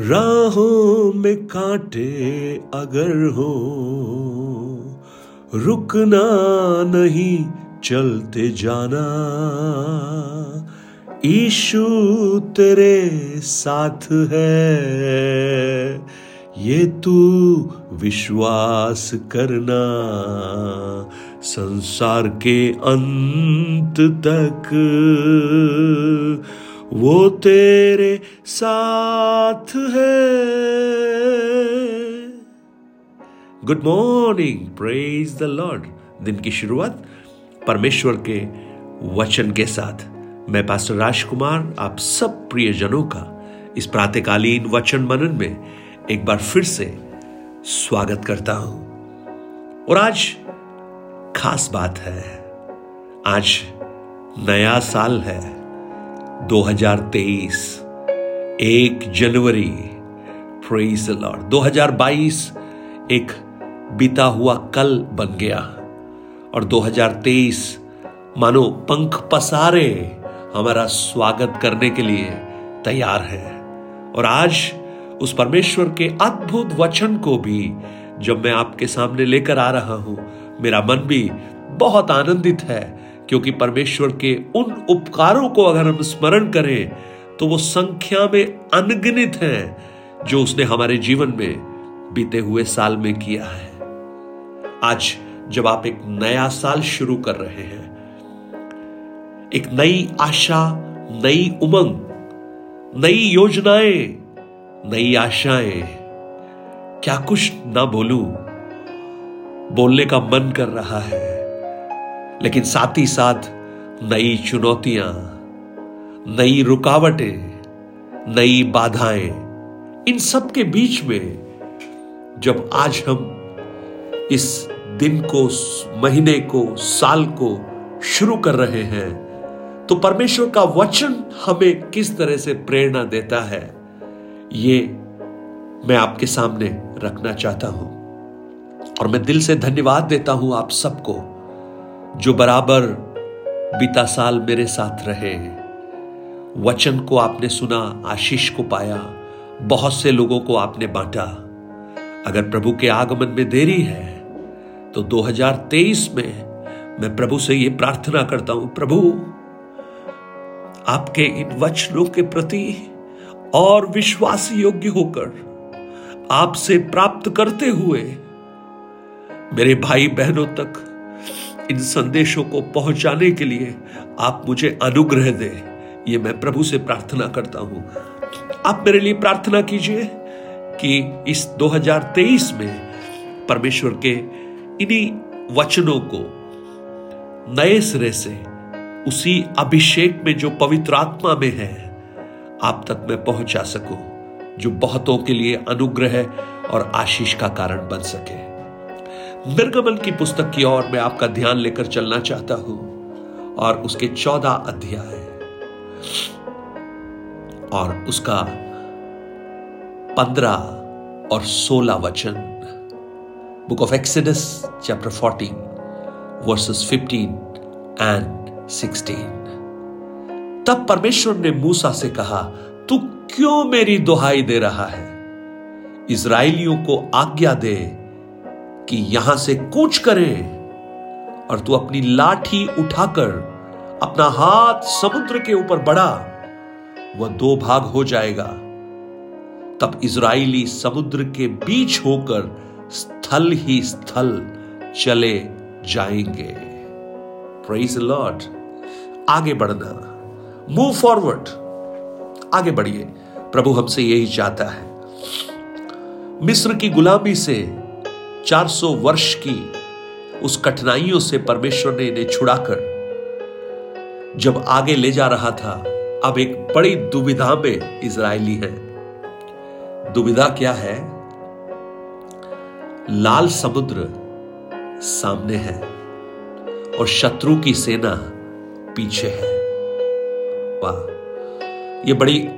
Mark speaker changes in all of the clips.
Speaker 1: राहों में कांटे अगर हो, रुकना नहीं चलते जाना। ईशु तेरे साथ है, ये तू विश्वास करना। संसार के अंत तक वो तेरे साथ है। Good morning praise the Lord दिन की शुरुआत परमेश्वर के वचन के साथ। मैं पास्टर राजकुमार, आप सब प्रियजनों का इस प्रातकालीन वचन मनन में एक बार फिर से स्वागत करता हूँ। और आज खास बात है। आज नया साल है। 2023 एक जनवरी प्रेज लॉर्ड 2022 एक बीता हुआ कल बन गया। और 2023 मानो पंख पसारे हमारा स्वागत करने के लिए तैयार है। और आज उस परमेश्वर के अद्भुत वचन को भी जब मैं आपके सामने लेकर आ रहा हूँ, मेरा मन भी बहुत आनंदित है। क्योंकि परमेश्वर के उन उपकारों को अगर हम स्मरण करें तो वो संख्या में अनगिनित हैं, जो उसने हमारे जीवन में बीते हुए साल में किया है। आज जब आप एक नया साल शुरू कर रहे हैं, एक नई आशा, नई उमंग, नई योजनाएँ, नई आशाएँ, क्या कुछ ना बोलूँ, बोलने का मन कर रहा है। लेकिन साथ ही साथ नई चुनौतियाँ, नई रुकावटें, नई बाधाएँ, इन सब के बीच में जब आज हम इस दिन को, महीने को, साल को शुरू कर रहे हैं तो परमेश्वर का वचन हमें किस तरह से प्रेरणा देता है, ये मैं आपके सामने रखना चाहता हूँ। और मैं दिल से धन्यवाद देता हूँ आप सबको जो बराबर बीता साल मेरे साथ रहे। वचन को आपने सुना, आशीष को पाया, बहुत से लोगों को आपने बांटा। अगर प्रभु के आगमन में देरी है तो 2023 में मैं प्रभु से यह प्रार्थना करता हूँ, प्रभु, आपके इन वचनों के प्रति और विश्वास योग्य होकर आपसे प्राप्त करते हुए मेरे भाई बहनों तक इन संदेशों को पहुँचाने के लिए आप मुझे अनुग्रह दें। ये मैं प्रभु से प्रार्थना करता हूँ। आप मेरे लिए प्रार्थना कीजिए कि इस 2023 में परमेश्वर के इन्हीं वचनों को नए सिरे से, उसी अभिषेक में जो पवित्र आत्मा में है, आप तक मैं पहुँचा सकूँ, जो बहुतों के लिए अनुग्रह और आशीष का कारण बन सके। निर्गमन की पुस्तक की ओर मैं आपका ध्यान लेकर चलना चाहता हूँ और उसके चौदह अध्याय और उसका पंद्रह और सोलह वचन। Book of Exodus chapter fourteen verses fifteen and sixteen तब परमेश्वर ने मूसा से कहा, तू क्यों मेरी दुहाई दे रहा है? इसराइलियों को आज्ञा दे कि यहाँ से कूच करें और तू अपनी लाठी उठाकर अपना हाथ समुद्र के ऊपर बढ़ा, वह दो भाग हो जाएगा। तब इज़राइली समुद्र के बीच होकर स्थल ही स्थल चले जाएँगे। प्रेज लॉर्ड आगे बढ़ना। मूव फॉरवर्ड आगे बढ़िए। प्रभु हमसे यही चाहता है। मिस्र की गुलामी से 400 वर्ष की उस कठिनाइयों से परमेश्वर ने इन्हें छुड़ाकर जब आगे ले जा रहा था, अब एक बड़ी दुविधा में इसराइली है। दुविधा क्या है? लाल समुद्र सामने है और शत्रु की सेना पीछे है। वाह यह बड़ी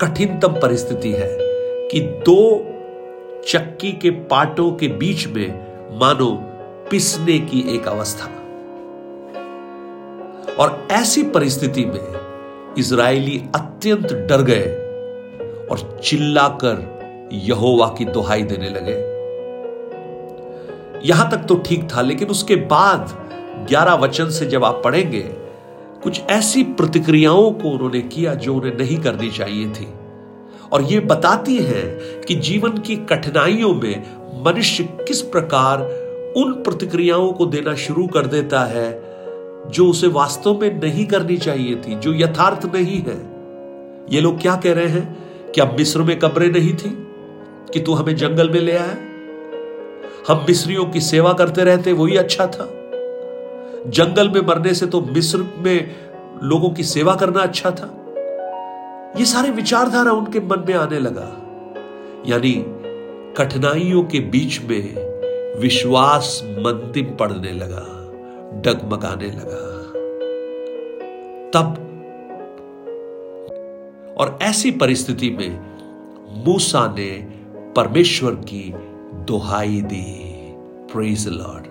Speaker 1: कठिनतम परिस्थिति है कि दो चक्की के पाटों के बीच में मानो पिसने की एक अवस्था। और ऐसी परिस्थिति में इज़राइली अत्यंत डर गए और चिल्लाकर यहोवा की दुहाई देने लगे। यहाँ तक तो ठीक था, लेकिन उसके बाद ग्यारह वचन से जब आप पढ़ेंगे, कुछ ऐसी प्रतिक्रियाओं को उन्होंने किया जो उन्हें नहीं करनी चाहिए थी। और यह बताती है कि जीवन की कठिनाइयों में मनुष्य किस प्रकार उन प्रतिक्रियाओं को देना शुरू कर देता है, जो उसे वास्तव में नहीं करनी चाहिए थी, जो यथार्थ नहीं है। ये लोग क्या कह रहे हैं? कि अब मिस्र में कब्रें नहीं थी? कि तू हमें जंगल में ले आया? हम मिस्रियों की सेवा करते रहते, वही अच्छा था। जंगल में मरने से तो मिस्र में लोगों की सेवा करना अच्छा था। ये सारे विचारधारा उनके मन में आने लगा। यानी कठिनाइयों के बीच में विश्वास मंदिम पड़ने लगा, डगमगाने लगा। तब और ऐसी परिस्थिति में मूसा ने परमेश्वर की दोहाई दी। प्रेज लॉर्ड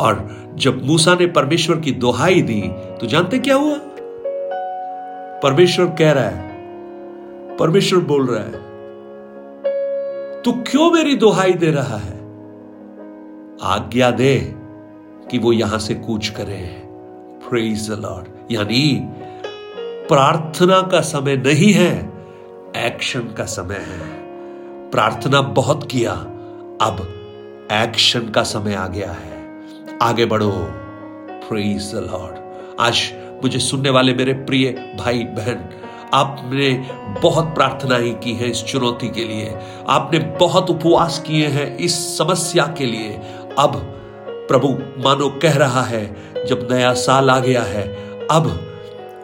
Speaker 1: और जब मूसा ने परमेश्वर की दोहाई दी तो जानते क्या हुआ? परमेश्वर कह रहा है परमेश्वर बोल रहा है, तू क्यों मेरी दुहाई दे रहा है? आज्ञा दे कि वो यहाँ से कूच करे। प्रेज लॉर्ड यानी प्रार्थना का समय नहीं है एक्शन का समय है। प्रार्थना बहुत किया, अब एक्शन का समय आ गया है। आगे बढ़ो। प्रेज द लॉर्ड आज मुझे सुनने वाले मेरे प्रिय भाई बहन आपने बहुत प्रार्थनाएँ की है इस चुनौती के लिए। आपने बहुत उपवास किए हैं इस समस्या के लिए। अब प्रभु, मानो कह रहा है, जब नया साल आ गया है, अब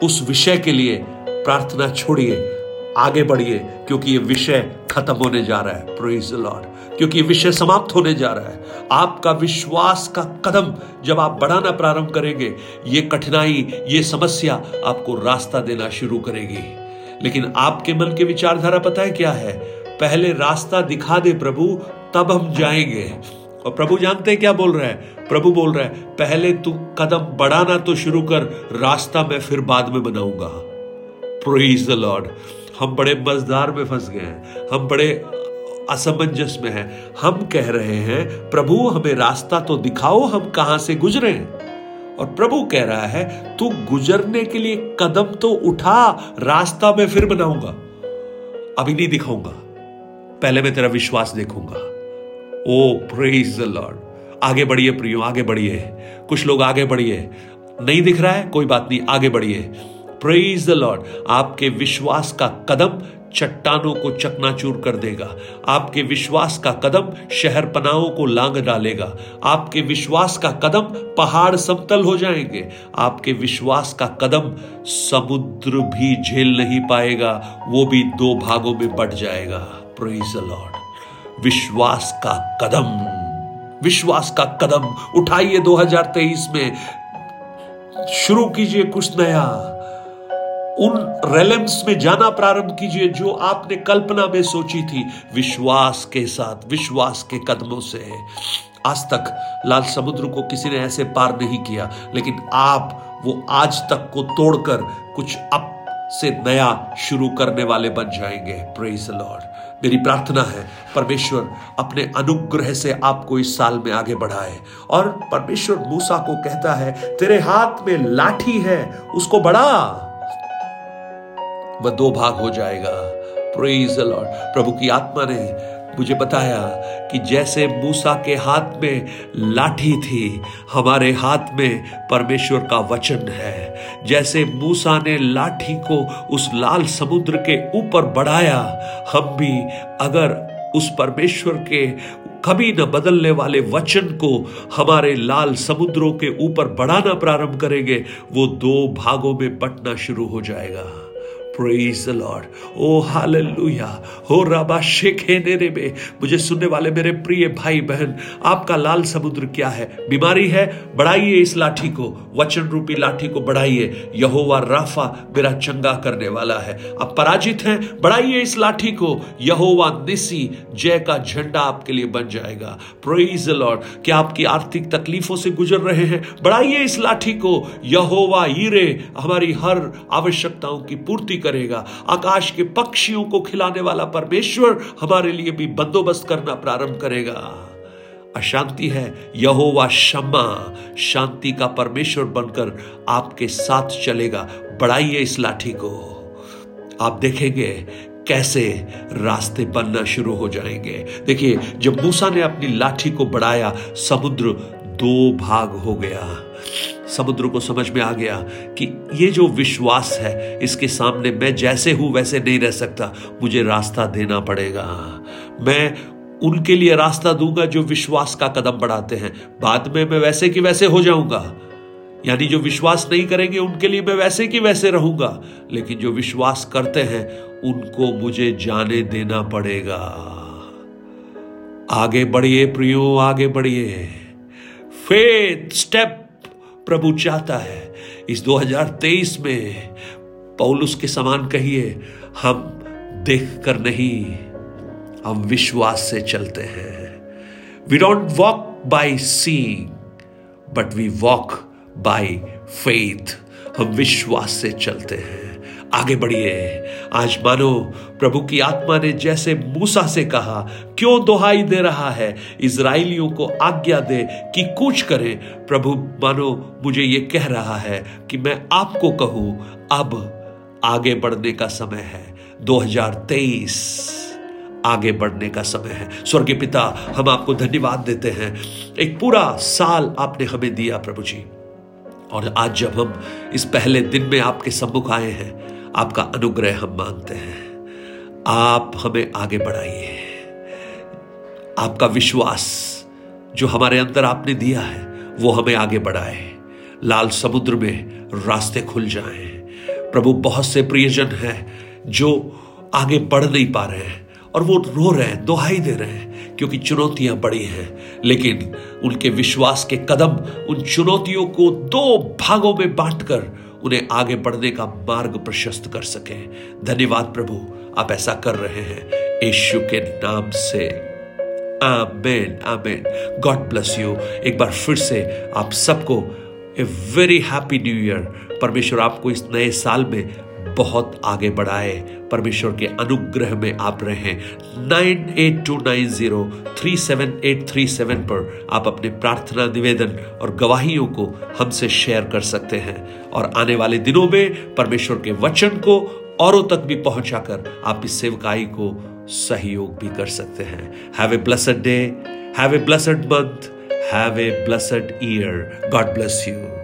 Speaker 1: उस विषय के लिए प्रार्थना छोड़िए। आगे बढ़िए, क्योंकि ये विषय खत्म होने जा रहा है। प्रेज लॉर्ड क्योंकि विषय समाप्त होने जा रहा है। आपका विश्वास का कदम जब आप बढ़ाना प्रारंभ करेंगे, ये कठिनाई, ये समस्या आपको रास्ता देना शुरू करेगी। लेकिन आपके मन के विचारधारा पता है क्या है? पहले रास्ता दिखा दे प्रभु, तब हम जाएँगे। और प्रभु जानते हैं क्या बोल रहा है? प्रभु बोल रहा है, पहले तू कदम बढ़ाना तो शुरू कर, रास्ता मैं फिर बाद में बनाऊँगा। प्रोइज द लॉर्ड हम बड़े मजदार में फंस गए हैं, हम बड़े असमंजस में हैं। हम कह रहे हैं, प्रभु, हमें रास्ता तो दिखाओ, हम कहाँ से गुजरे और प्रभु कह रहा है, तू गुजरने के लिए कदम तो उठा, रास्ता मैं फिर बनाऊँगा। अभी नहीं दिखाऊँगा, पहले मैं तेरा विश्वास देखूँगा। ओ प्रेज द लॉर्ड आगे बढ़िए प्रियो, आगे बढ़िए। कुछ लोग आगे बढ़िए। नहीं दिख रहा है? कोई बात नहीं, आगे बढ़िए। प्रेज द लॉर्ड आपके विश्वास का कदम चट्टानों को चकनाचूर कर देगा। आपके विश्वास का कदम शहर पनाओं को लांग डालेगा। आपके विश्वास का कदम पहाड़ समतल हो जाएँगे। आपके विश्वास का कदम समुद्र भी झेल नहीं पाएगा। वो भी दो भागों में बढ़ जाएगा। प्रेज द लॉर्ड विश्वास का कदम। विश्वास का कदम उठाइए 2023 में। शुरू कीजिए कुछ नया। उन रेलम्स में जाना प्रारंभ कीजिए जो आपने कल्पना में सोची थी। विश्वास के साथ, विश्वास के कदमों से। आज तक लाल समुद्र को किसी ने ऐसे पार नहीं किया, लेकिन आप वो आज तक को तोड़कर कुछ अप से नया शुरू करने वाले बन जाएँगे। प्रेज लॉर्ड मेरी प्रार्थना है, परमेश्वर अपने अनुग्रह से आपको इस साल में आगे बढ़ाए। और परमेश्वर मूसा को कहता है, तेरे हाथ में लाठी है, उसको बढ़ा। वह दो भाग हो जाएगा। लॉर्ड प्रभु की आत्मा ने मुझे बताया कि जैसे मूसा के हाथ में लाठी थी, हमारे हाथ में परमेश्वर का वचन है। जैसे मूसा ने लाठी को उस लाल समुद्र के ऊपर बढ़ाया, हम भी अगर उस परमेश्वर के कभी न बदलने वाले वचन को हमारे लाल समुद्रों के ऊपर बढ़ाना प्रारंभ करेंगे, वो दो भागों में बटना शुरू हो जाएगा। Praise the Lord oh hallelujah हो राबा शेखे नेरे मुझे सुनने वाले मेरे प्रिय भाई बहन, आपका लाल समुद्र क्या है? बीमारी है? बढ़ाइए इस लाठी को। वचन रूपी लाठी को बढ़ाइए। यहोवा राफा मेरा चंगा करने वाला है। आप पराजित हैं? बढ़ाइए इस लाठी को। यहोवा निसी जय का झंडा आपके लिए बन जाएगा। प्रेज द लॉर्ड क्या आपकी आर्थिक तकलीफों से गुजर रहे हैं? बढ़ाइए इस लाठी को। यहोवा ईरे हमारी हर आवश्यकताओं की पूर्ति करेगा। आकाश के पक्षियों को खिलाने वाला परमेश्वर हमारे लिए भी बंदोबस्त करना प्रारंभ करेगा। अशांति है, यहोवा शम्मा। शांति का परमेश्वर बनकर आपके साथ चलेगा। बढ़ाइए इस लाठी को। आप देखेंगे कैसे रास्ते बनना शुरू हो जाएँगे। देखिए, जब मूसा ने अपनी लाठी को बढ़ाया, समुद्र दो भाग हो गया। समुद्र को समझ में आ गया कि ये जो विश्वास है, इसके सामने मैं जैसे हूँ वैसे नहीं रह सकता। मुझे रास्ता देना पड़ेगा। मैं उनके लिए रास्ता दूँगा जो विश्वास का कदम बढ़ाते हैं। बाद में मैं वैसे कि वैसे हो जाऊँगा। यानी जो विश्वास नहीं करेंगे, उनके लिए मैं वैसे कि वैसे रहूँगा। लेकिन जो विश्वास करते हैं, उनको मुझे जाने देना पड़ेगा। आगे बढ़िए प्रियो, आगे बढ़िए। फेथ स्टेप प्रभु चाहता है। इस 2023 में पौलुस के समान कहिए, हम देख कर नहीं, हम विश्वास से चलते हैं। We don't walk by seeing but we walk by faith हम विश्वास से चलते हैं। आगे बढ़िए। आज मानो प्रभु की आत्मा ने जैसे मूसा से कहा, क्यों दोहाई दे रहा है? इसराइलियों को आज्ञा दे कि कुछ करें। प्रभु मानो मुझे ये कह रहा है कि मैं आपको कहूँ, अब आगे बढ़ने का समय है। 2023 आगे बढ़ने का समय है। स्वर्गीय पिता, हम आपको धन्यवाद देते हैं। एक पूरा साल आपने हमें दिया प्रभु जी। और आज जब हम इस पहले दिन में आपके सम्मुख आए हैं आपका अनुग्रह हम मांगते हैं। आप हमें आगे बढ़ाइए। आपका विश्वास जो हमारे अंदर आपने दिया है, वो हमें आगे बढ़ाए। लाल समुद्र में रास्ते खुल जाएँ। प्रभु, बहुत से प्रियजन हैं जो आगे बढ़ नहीं पा रहे हैं और वो रो रहे हैं, दोहाई दे रहे हैं क्योंकि चुनौतियाँ बड़ी हैं। लेकिन उनके विश्वास के कदम उन चुनौतियों को दो भागों में बांटकर उन्हें आगे बढ़ने का मार्ग प्रशस्त कर सके। धन्यवाद प्रभु, आप ऐसा कर रहे हैं। यीशु के नाम से। Amen amen. God bless you एक बार फिर से आप सबको a very happy new year परमेश्वर आपको इस नए साल में बहुत आगे बढ़ाए। परमेश्वर के अनुग्रह में आप रहे। Nine eight two nine zero three seven eight three seven पर आप अपने प्रार्थना, निवेदन और गवाहियों को हमसे शेयर कर सकते हैं। और आने वाले दिनों में परमेश्वर के वचन को औरों तक भी पहुंचाकर आप इस सेवकाई को सहयोग भी कर सकते हैं। Have a blessed day have a blessed month have a blessed year God bless you